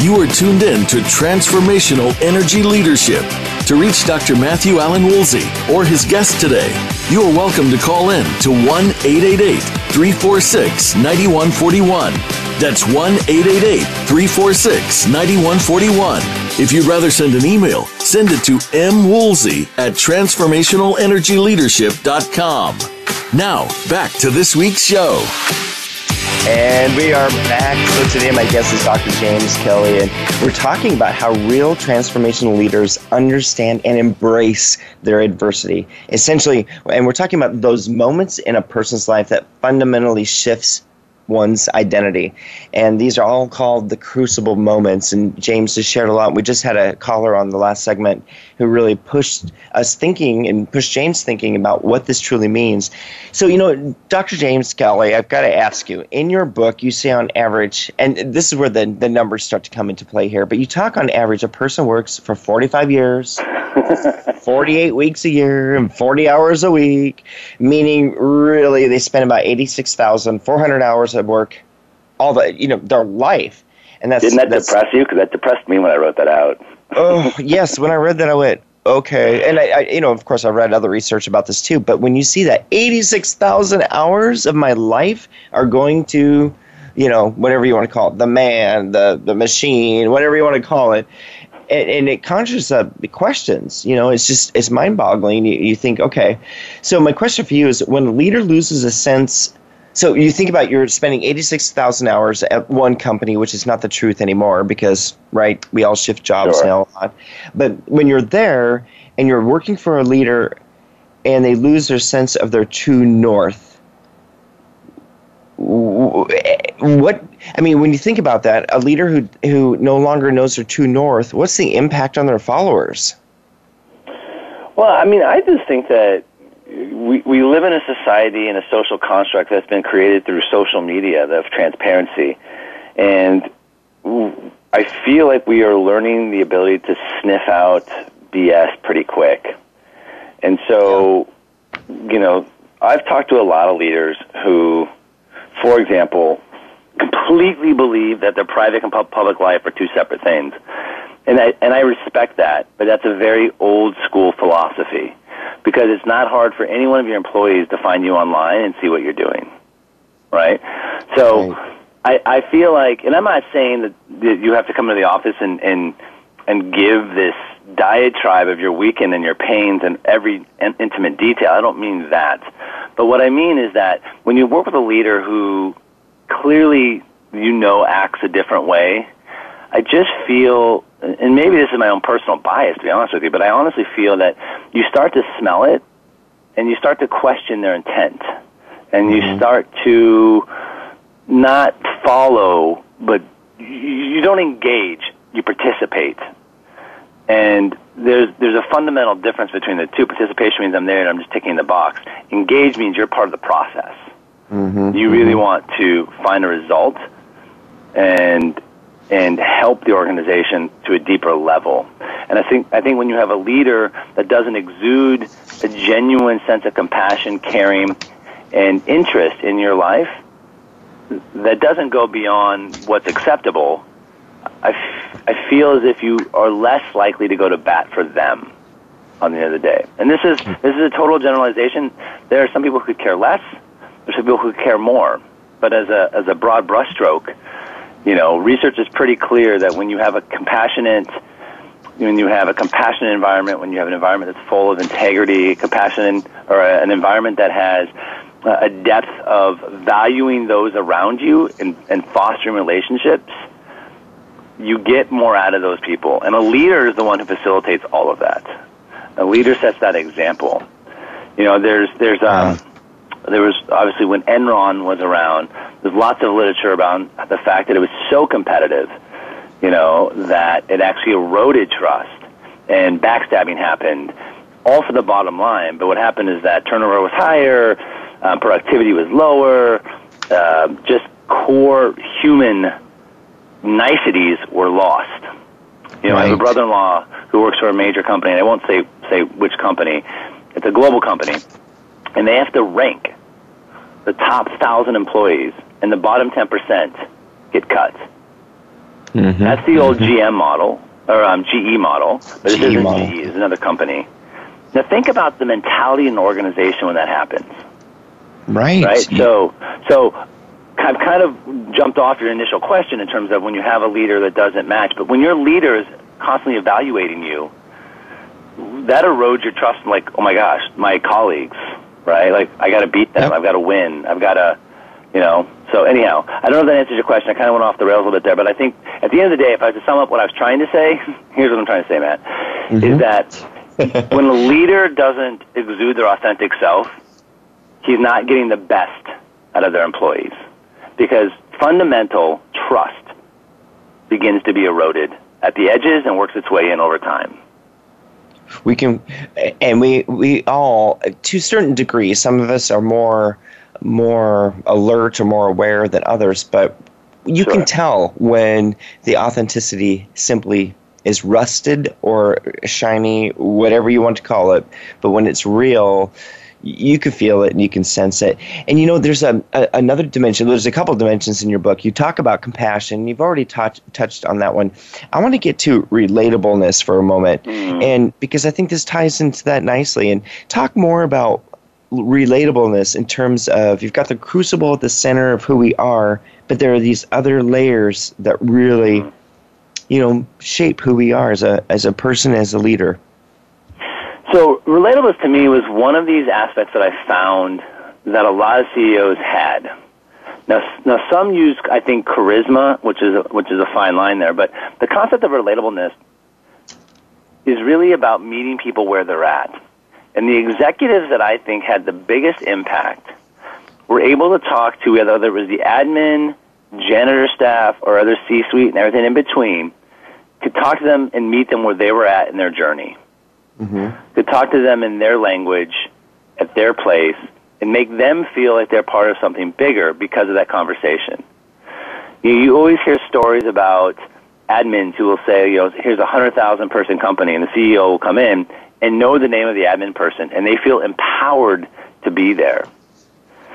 Speaker 1: You are tuned in to Transformational Energy Leadership. To reach Dr. Matthew Allen Woolsey or his guest today, you are welcome to call in to 1 888 346 9141. That's 1 888 346 9141. If you'd rather send an email, send it to mwoolsey at transformationalenergyleadership.com. Now, back to this week's show.
Speaker 2: And we are back. So today my guest is Dr. James Kelly, and we're talking about how real transformational leaders understand and embrace their adversity. Essentially, and we're talking about those moments in a person's life that fundamentally shifts one's identity. And these are all called the crucible moments. And James has shared a lot. We just had a caller on the last segment who really pushed us thinking and pushed James thinking about what this truly means. So, you know, Dr. James Kelly, I've got to ask you in your book, you say on average, and this is where the, the numbers start to come into play here, but you talk on average a person works for 45 years. 48 weeks a year and 40 hours a week, meaning really they spend about 86,400 hours at work, all the, you know, their life. And that's,
Speaker 3: Didn't that
Speaker 2: that's,
Speaker 3: depress you? Because that depressed me when I wrote that out.
Speaker 2: oh, yes. When I read that, I went, okay. And I, I, you know, of course, I read other research about this too. But when you see that 86,000 hours of my life are going to, you know, whatever you want to call it, the man, the, the machine, whatever you want to call it, and, and, it conjures up questions. You know, it's just it's mind boggling. You, you, think, okay. So my question for you is: when a leader loses a sense, so you think about you're spending eighty six thousand hours at one company, which is not the truth anymore because right, we all shift jobs
Speaker 3: sure.
Speaker 2: now a lot. But when you're there and you're working for a leader, and they lose their sense of their true north what I mean, when you think about that, a leader who who no longer knows their true north, what's the impact on their followers?
Speaker 3: Well, I mean, I just think that we we live in a society and a social construct that's been created through social media of transparency, and I feel like we are learning the ability to sniff out BS pretty quick, and so, you know, I've talked to a lot of leaders who for example, completely believe that their private and public life are two separate things. And I, and I respect that, but that's a very old school philosophy because it's not hard for any one of your employees to find you online and see what you're doing. Right? So right. I, I feel like, and I'm not saying that, that you have to come to the office and, and, and give this diatribe of your weekend and your pains and every intimate detail. I don't mean that. But what I mean is that when you work with a leader who clearly you know acts a different way, I just feel, and maybe this is my own personal bias to be honest with you, but I honestly feel that you start to smell it and you start to question their intent and you mm-hmm. start to not follow, but you don't engage, you participate. And there's there's a fundamental difference between the two. Participation means I'm there and I'm just ticking the box. Engage means you're part of the process.
Speaker 2: Mm-hmm.
Speaker 3: You really mm-hmm. want to find a result and and help the organization to a deeper level. And I think I think when you have a leader that doesn't exude a genuine sense of compassion, caring, and interest in your life, that doesn't go beyond what's acceptable I, f- I feel as if you are less likely to go to bat for them on the end of the day. And this is hmm. this is a total generalization. There are some people who could care less. There's some people who care more. But as a as a broad brushstroke, you know, research is pretty clear that when you have a compassionate when you have a compassionate environment, when you have an environment that's full of integrity, compassion, or a, an environment that has a depth of valuing those around you and, and fostering relationships, you get more out of those people. And a leader is the one who facilitates all of that. A leader sets that example. You know, there's there's um, there was obviously when Enron was around, there's lots of literature about the fact that it was so competitive. you know, that it actually eroded trust and backstabbing happened, all for the bottom line. But what happened is that turnover was higher, um, productivity was lower, uh, just core human niceties were lost. You know, right. I have a brother-in-law who works for a major company, and I won't say say which company. It's a global company, and they have to rank the top thousand employees, and the bottom ten percent get cut. Mm-hmm. That's the old mm-hmm. GM model or um, GE model, but GE this isn't model. GE. It's another company. Now think about the mentality in the organization when that happens.
Speaker 2: Right.
Speaker 3: Right. So so I've kind of jumped off your initial question in terms of when you have a leader that doesn't match, but when your leader is constantly evaluating you, that erodes your trust. Like, oh my gosh, my colleagues, right? Like, I got to beat them. Yep. I've got to win. I've got to, you know. So anyhow, I don't know if that answers your question. I kind of went off the rails a little bit there, but I think at the end of the day, if I was to sum up what I was trying to say, here's what I'm trying to say, Matt, mm-hmm. is that when a leader doesn't exude their authentic self, he's not getting the best out of their employees because fundamental trust begins to be eroded at the edges and works its way in over time.
Speaker 2: We can, and we we all, to a certain degree, some of us are more more alert or more aware than others, but you sure. can tell when the authenticity simply is rusted or shiny, whatever you want to call it. But when it's real, you can feel it and you can sense it. And you know, there's a, a another dimension. There's a couple dimensions in your book. You talk about compassion. You've already touch, touched on that one. I want to get to relatableness for a moment, mm. and because I think this ties into that nicely. And talk more about relatableness in terms of you've got the crucible at the center of who we are, but there are these other layers that really, mm. you know, shape who we are as a as a person, as a leader.
Speaker 3: So relatable to me was one of these aspects that I found that a lot of CEOs had. Now, now some use, I think, charisma, which is a, which is a fine line there, but the concept of relatableness is really about meeting people where they're at. And the executives that I think had the biggest impact were able to talk to whether it was the admin, janitor staff, or other C-suite and everything in between, to talk to them and meet them where they were at in their journey mm-hmm. to talk to them in their language at their place and make them feel like they're part of something bigger because of that conversation. You, you always hear stories about admins who will say, you know, here's a hundred thousand person company, and the CEO will come in and know the name of the admin person, and they feel empowered to be there.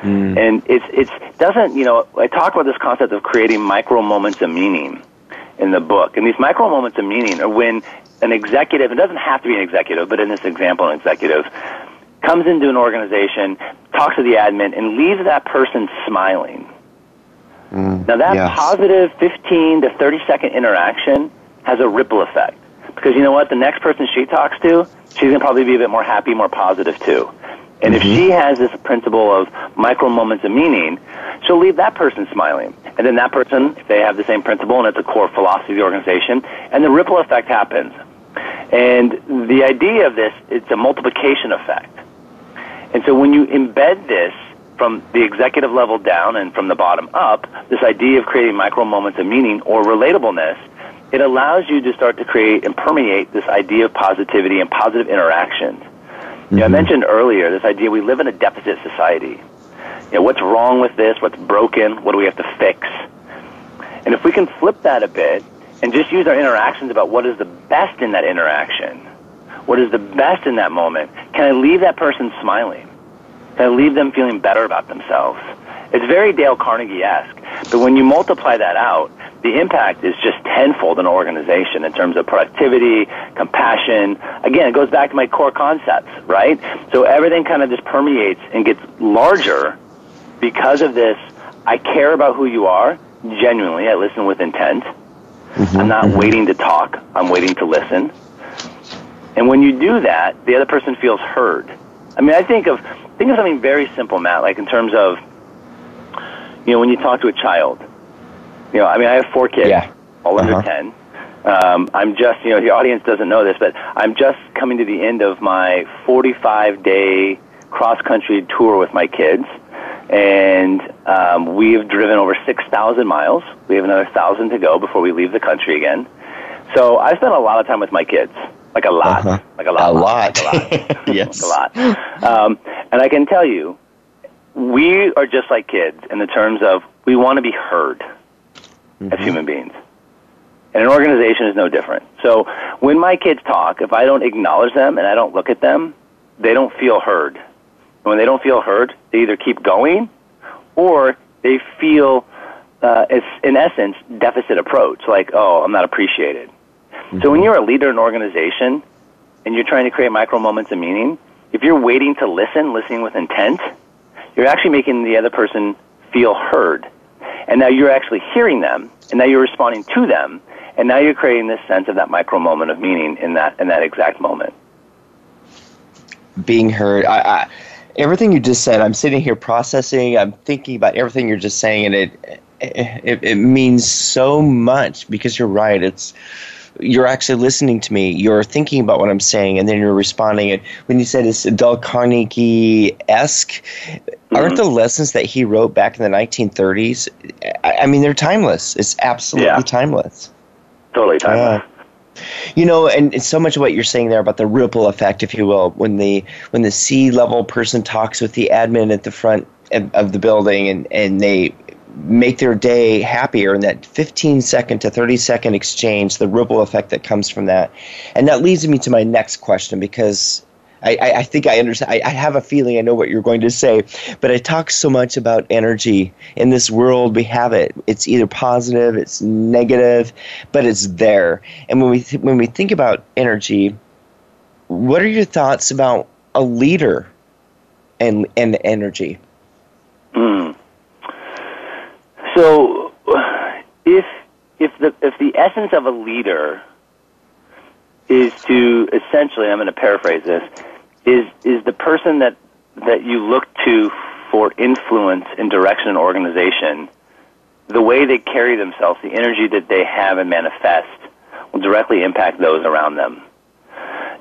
Speaker 3: Mm. And it's it's doesn't you know I talk about this concept of creating micro moments of meaning in the book, and these micro moments of meaning are when an executive, it doesn't have to be an executive, but in this example, an executive, comes into an organization, talks to the admin, and leaves that person smiling. Mm, now, that yes. positive 15 to 30 second interaction has a ripple effect. Because you know what? The next person she talks to, she's going to probably be a bit more happy, more positive too. And mm-hmm. if she has this principle of micro moments of meaning, she'll leave that person smiling. And then that person, if they have the same principle and it's a core philosophy of the organization, and the ripple effect happens. And the idea of this, it's a multiplication effect. And so when you embed this from the executive level down and from the bottom up, this idea of creating micro moments of meaning or relatableness, it allows you to start to create and permeate this idea of positivity and positive interactions. Mm-hmm. You know, I mm-hmm. mentioned earlier this idea we live in a deficit society. You know, what's wrong with this? What's broken? What do we have to fix? And if we can flip that a bit and just use our interactions about what is the best in that interaction. What is the best in that moment? Can I leave that person smiling? Can I leave them feeling better about themselves? It's very Dale Carnegie-esque, but when you multiply that out, the impact is just tenfold in an organization in terms of productivity, compassion. Again, it goes back to my core concepts, right? So everything kind of just permeates and gets larger because of this. I care about who you are, genuinely. I listen with intent. Mm-hmm, I'm not mm-hmm. waiting to talk. I'm waiting to listen. And when you do that, the other person feels heard. I mean, I think of think of something very simple, Matt. Like in terms of, you know, when you talk to a child. You know, I mean, I have four kids, yeah. all under uh-huh. ten. Um, I'm just, you know, the audience doesn't know this, but I'm just coming to the end of my 45 day cross country tour with my kids. and um, we've driven over 6,000 miles. We have another 1,000 to go before we leave the country again. So I spent a lot of time with my kids, like a lot,
Speaker 2: Uh-huh.
Speaker 3: like a lot,
Speaker 2: A lot.
Speaker 3: like a lot,
Speaker 2: yes.
Speaker 3: a lot. Um, and I can tell you, we are just like kids in the terms of we want to be heard as human beings. And an organization is no different. So when my kids talk, if I don't acknowledge them and I don't look at them, they don't feel heard. And when they don't feel heard, they either keep going or they feel, uh, it's, in essence, deficit approach, like, oh, I'm not appreciated. So when you're a leader in an organization and you're trying to create micro moments of meaning, if you're waiting to listen, listening with intent, you're actually making the other person feel heard. And now you're actually hearing them, and now you're responding to them, and now you're creating this sense of that micro moment of meaning in that in that exact moment.
Speaker 2: being heard. I, I, everything you just said, I'm sitting here processing. I'm thinking about everything you're just saying, and it it, it means so much because you're right. It's you're actually listening to me. You're thinking about what I'm saying, and then you're responding. And when you said it's Dale Carnegie esque, mm-hmm. aren't the lessons that he wrote back in the 1930s? I, I mean, they're timeless. It's absolutely
Speaker 3: Yeah.
Speaker 2: timeless.
Speaker 3: Totally timeless.
Speaker 2: You know, and, and so much of what you're saying there about the ripple effect, if you will, when the when the C level person talks with the admin at the front of, of the building and, and they make their day happier in that 15 second to 30 second exchange, the ripple effect that comes from that. And that leads me to my next question because I, I, I think I understand. I, I have a feeling I know what you're going to say, but I talk so much about energy. In this world, we have it. It's either positive, it's negative, but it's there. And when we th- when we think about energy, what are your thoughts about a leader and and energy?
Speaker 3: Mm. So, if if the if the essence of a leader is to essentially, I'm going to paraphrase this, is is the person that that you look to for influence and direction and organization, the way they carry themselves, the energy that they have and manifest, will directly impact those around them.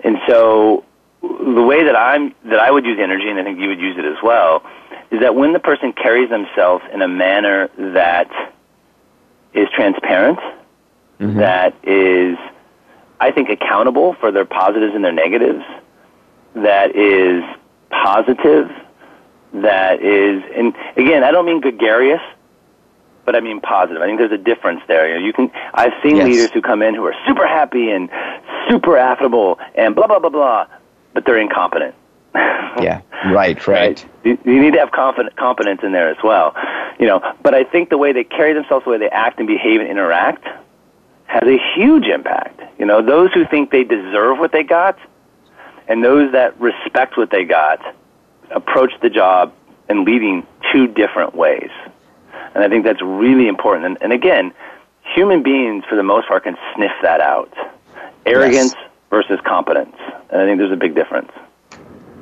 Speaker 3: And so, the way that I'm that I would use energy, and I think you would use it as well, is that when the person carries themselves in a manner that is transparent, mm-hmm. that is, I think, accountable for their positives and their negatives, that is positive, that is, and again, I don't mean gregarious, but I mean positive. I think there's a difference there. You, know, you can, I've seen
Speaker 2: Yes.
Speaker 3: leaders who come in who are super happy and super affable and blah blah blah blah, but they're incompetent.
Speaker 2: Yeah, right, right.
Speaker 3: You, you need to have confident, confidence in there as well. You know, but I think the way they carry themselves, the way they act and behave and interact, has a huge impact. You know, those who think they deserve what they got, and those that respect what they got, approach the job in leading two different ways. And I think that's really important. And, and again, human beings, for the most part, can sniff that out. Arrogance versus competence. And I think there's a big difference.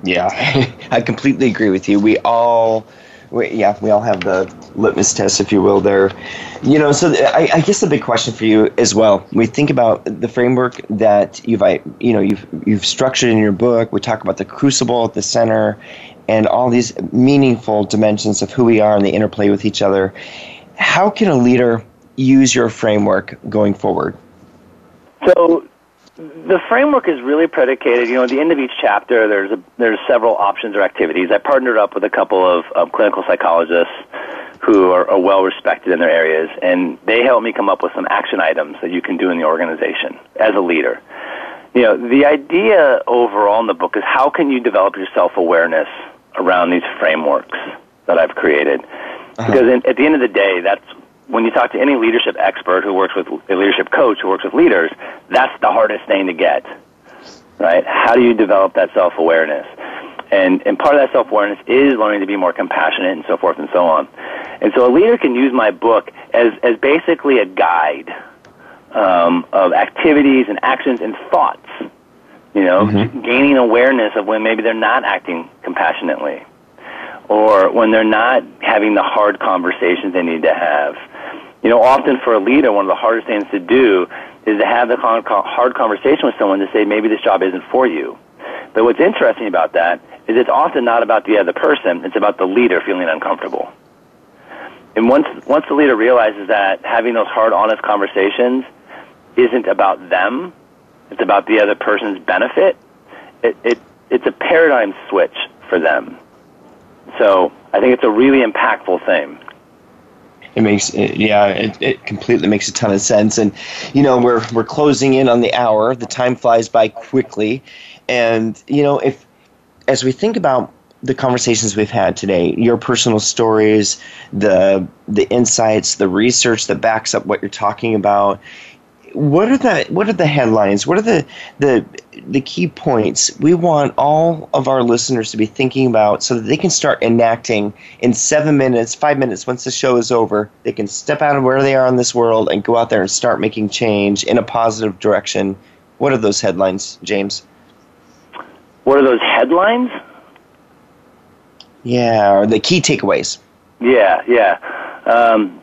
Speaker 2: Yeah, I completely agree with you. We all, we, yeah, we all have the litmus test, if you will. There, you know. So th- I, I guess the big question for you as well. We think about the framework that you've, you know, you've you've structured in your book. We talk about the crucible at the center, and all these meaningful dimensions of who we are and the interplay with each other. How can a leader use your framework going forward?
Speaker 3: So the framework is really predicated. You know, at the end of each chapter, there's a, there's several options or activities. I partnered up with a couple of, of clinical psychologists who are, are well respected in their areas, and they helped me come up with some action items that you can do in the organization as a leader. You know, the idea overall in the book is how can you develop your self awareness around these frameworks that I've created? Uh-huh. Because in, at the end of the day, that's when you talk to any leadership expert who works with a leadership coach who works with leaders, that's the hardest thing to get. Right? How do you develop that self awareness? And and part of that self awareness is learning to be more compassionate and so forth and so on. And so a leader can use my book as as basically a guide um, of activities and actions and thoughts. You know, gaining awareness of when maybe they're not acting compassionately or when they're not having the hard conversations they need to have. You know, often for a leader, one of the hardest things to do is to have the hard conversation with someone to say maybe this job isn't for you. But what's interesting about that is it's often not about the other person, it's about the leader feeling uncomfortable. And once, once the leader realizes that having those hard, honest conversations isn't about them, it's about the other person's benefit, it, it, it's a paradigm switch for them. So I think it's a really impactful thing.
Speaker 2: It makes yeah, it, it completely makes a ton of sense. And you know, we're we're closing in on the hour. The time flies by quickly, and you know, if as we think about the conversations we've had today, your personal stories, the the insights, the research that backs up what you're talking about, what are the what are the headlines? What are the the the key points we want all of our listeners to be thinking about so that they can start enacting in seven minutes, five minutes once the show is over. They can step out of where they are in this world and go out there and start making change in a positive direction. What are those headlines, James?
Speaker 3: What are those headlines?
Speaker 2: Yeah, or the key takeaways.
Speaker 3: Yeah, yeah. Um,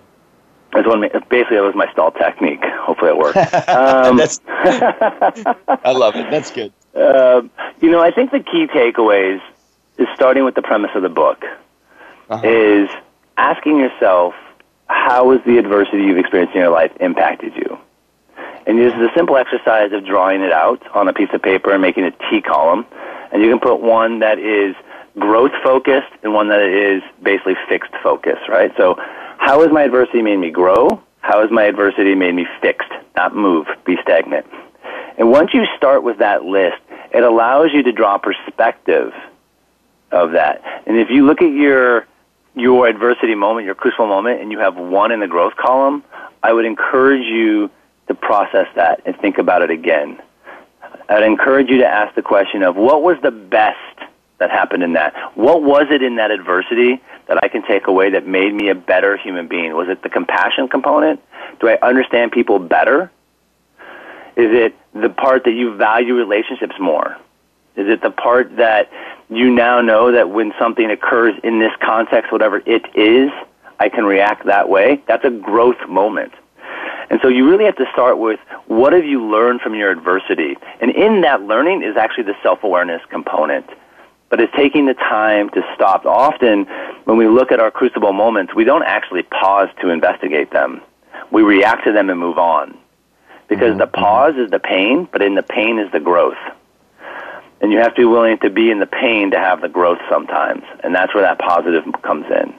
Speaker 3: that's one. Basically, that was my stall technique. Hopefully, it worked. Um,
Speaker 2: That's, I love it. That's good.
Speaker 3: Uh, you know, I think the key takeaways is starting with the premise of the book.
Speaker 2: Uh-huh.
Speaker 3: Is asking yourself how has the adversity you've experienced in your life impacted you? And this is a simple exercise of drawing it out on a piece of paper and making a T column. And you can put one that is growth focused and one that is basically fixed focus, right? So how has my adversity made me grow? How has my adversity made me fixed, not move, be stagnant? And once you start with that list, it allows you to draw perspective of that. And if you look at your your adversity moment, your crucial moment, and you have one in the growth column, I would encourage you to process that and think about it again. I'd encourage you to ask the question of what was the best that happened in that? What was it in that adversity that I can take away that made me a better human being? Was it the compassion component? Do I understand people better? Is it the part that you value relationships more? Is it the part that you now know that when something occurs in this context, whatever it is, I can react that way? That's a growth moment. And so you really have to start with what have you learned from your adversity? And in that learning is actually the self-awareness component. But it's taking the time to stop. Often when we look at our crucible moments, we don't actually pause to investigate them. We react to them and move on. Because mm-hmm. the pause is the pain, but in the pain is the growth. And you have to be willing to be in the pain to have the growth sometimes. And that's where that positive comes in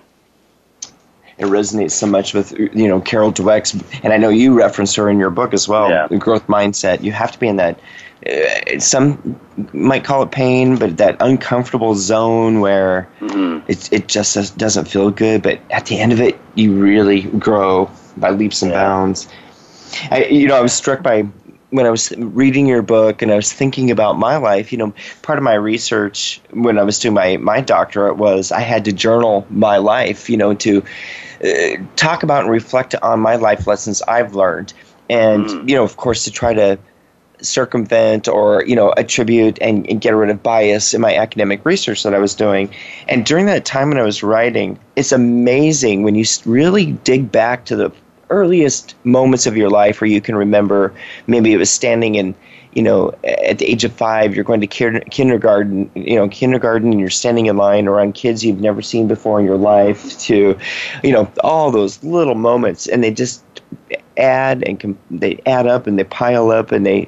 Speaker 2: it resonates so much with you know Carol Dweck's, and I know you reference her in your book as well.
Speaker 3: Yeah.
Speaker 2: The growth mindset. You have to be in that. Uh, some might call it pain, but that uncomfortable zone where
Speaker 3: mm-hmm.
Speaker 2: it it just doesn't feel good. But at the end of it, you really grow by leaps and
Speaker 3: yeah.
Speaker 2: bounds. I, you know, I was struck by when I was reading your book and I was thinking about my life, you know, part of my research when I was doing my, my doctorate was I had to journal my life, you know, to uh, talk about and reflect on my life lessons I've learned. And,
Speaker 3: Mm.
Speaker 2: you know, of course, to try to circumvent or, you know, attribute and, and get rid of bias in my academic research that I was doing. And during that time when I was writing, it's amazing when you really dig back to the earliest moments of your life where you can remember maybe it was standing in you know at the age of five you're going to kin- kindergarten you know kindergarten and you're standing in line around kids you've never seen before in your life to you know all those little moments and they just add and com- they add up and they pile up and they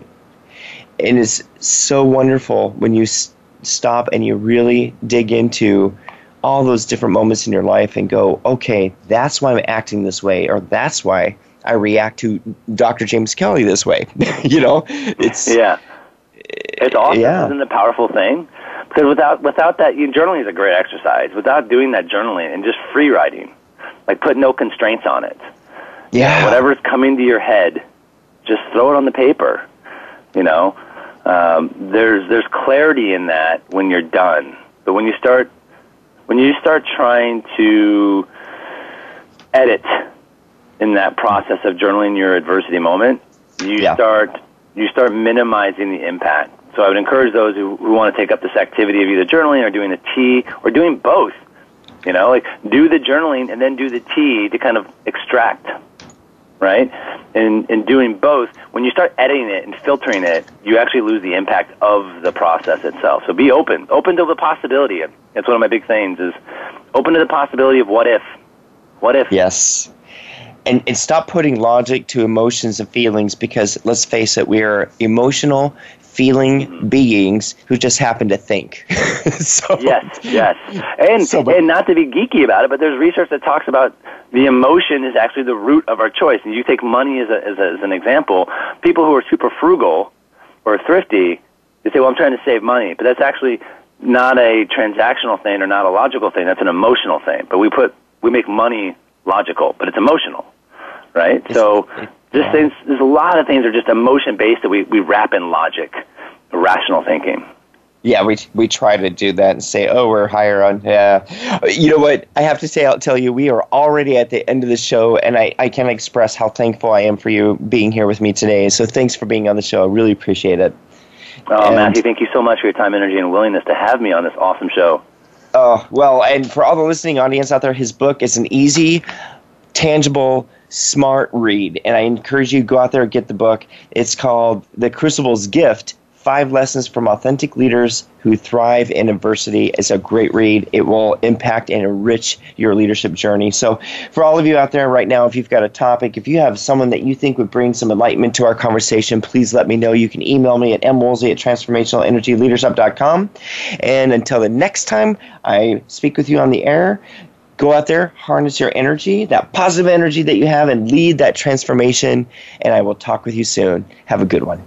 Speaker 2: and it's so wonderful when you s- stop and you really dig into all those different moments in your life and go, okay, that's why I'm acting this way, or that's why I react to Dr. James Kelly this way. you know, it's
Speaker 3: yeah, it's awesome.
Speaker 2: Yeah.
Speaker 3: Isn't it a powerful thing? Because without without that, you, journaling is a great exercise. Without doing that journaling and just free writing, like put no constraints on it.
Speaker 2: yeah,
Speaker 3: Whatever's coming to your head, just throw it on the paper. You know, um, there's there's clarity in that when you're done. But when you start when you start trying to edit in that process of journaling your adversity moment, you
Speaker 2: Yeah.
Speaker 3: start you start minimizing the impact. So I would encourage those who, who want to take up this activity of either journaling or doing the T or doing both. You know, like do the journaling and then do the T to kind of extract, right? And in doing both, when you start editing it and filtering it, you actually lose the impact of the process itself. So be open, open to the possibility. That's one of my big things is open to the possibility of what if, what if.
Speaker 2: Yes. And, and stop putting logic to emotions and feelings because let's face it, we are emotional, feeling beings who just happen to think. so,
Speaker 3: yes, yes, and so, but, and not to be geeky about it, but there's research that talks about the emotion is actually the root of our choice. And you take money as, a, as, a, as an example. People who are super frugal or thrifty, they say, "Well, I'm trying to save money," but that's actually not a transactional thing or not a logical thing. That's an emotional thing. But we put we make money logical, but it's emotional, right? So just things, there's a lot of things that are just emotion based that we, we wrap in logic, rational thinking.
Speaker 2: Yeah, we we try to do that and say, oh, we're higher on. Yeah, you know what? I have to say, I'll tell you, we are already at the end of the show, and I I can't express how thankful I am for you being here with me today. So thanks for being on the show. I really appreciate it.
Speaker 3: Oh, and, Matthew, thank you so much for your time, energy, and willingness to have me on this awesome show.
Speaker 2: Oh well, and for all the listening audience out there, his book is an easy, tangible smart read. And I encourage you go out there and get the book. It's called The Crucible's Gift Five Lessons from Authentic Leaders Who Thrive in Adversity. It's a great read. It will impact and enrich your leadership journey. So, for all of you out there right now, if you've got a topic, if you have someone that you think would bring some enlightenment to our conversation, please let me know. You can email me at mwoolsey at transformationalenergyleadership.com. And until the next time I speak with you on the air, go out there, harness your energy, that positive energy that you have, and lead that transformation. And I will talk with you soon. Have a good one.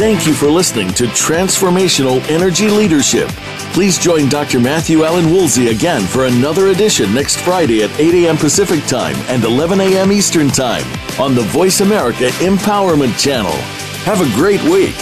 Speaker 1: Thank you for listening to Transformational Energy Leadership. Please join Dr. Matthew Allen Woolsey again for another edition next Friday at 8 a.m. Pacific Time and 11 a.m. Eastern Time on the Voice America Empowerment Channel. Have a great week.